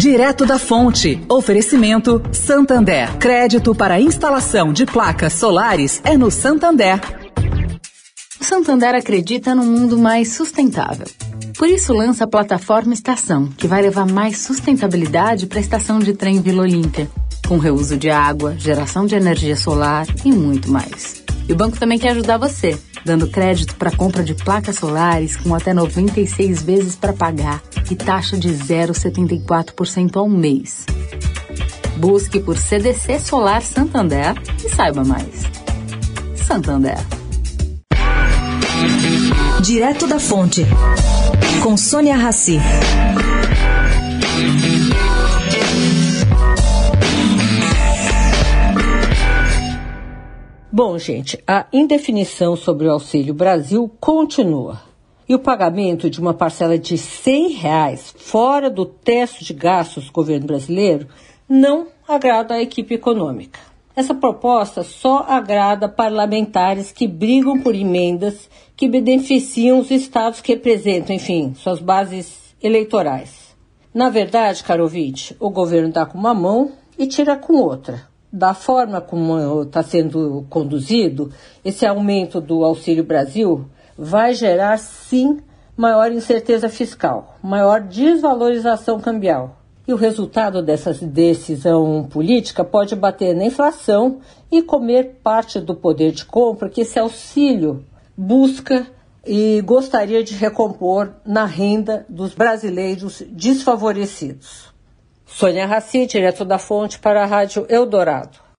Direto da Fonte. Oferecimento Santander. Crédito para instalação de placas solares é no Santander. O Santander acredita num mundo mais sustentável. Por isso lança a plataforma Estação, que vai levar mais sustentabilidade para a estação de trem Vila Olímpia, com reuso de água, geração de energia solar e muito mais. E o banco também quer ajudar você dando crédito para compra de placas solares com até 96 vezes para pagar e taxa de 0,74% ao mês. Busque por CDC Solar Santander e saiba mais. Santander. Direto da Fonte, com Sônia Rassi. Bom, gente, a indefinição sobre o Auxílio Brasil continua. E o pagamento de uma parcela de 100 reais fora do teto de gastos do governo brasileiro não agrada a equipe econômica. Essa proposta só agrada parlamentares que brigam por emendas que beneficiam os estados que representam, enfim, suas bases eleitorais. Na verdade, caro ouvinte, o governo dá com uma mão e tira com outra da forma como está sendo conduzido, esse aumento do Auxílio Brasil vai gerar, sim, maior incerteza fiscal, maior desvalorização cambial. E o resultado dessa decisão política pode bater na inflação e comer parte do poder de compra que esse auxílio busca e gostaria de recompor na renda dos brasileiros desfavorecidos. Sônia Raci, direto da Fonte, para a Rádio Eldorado.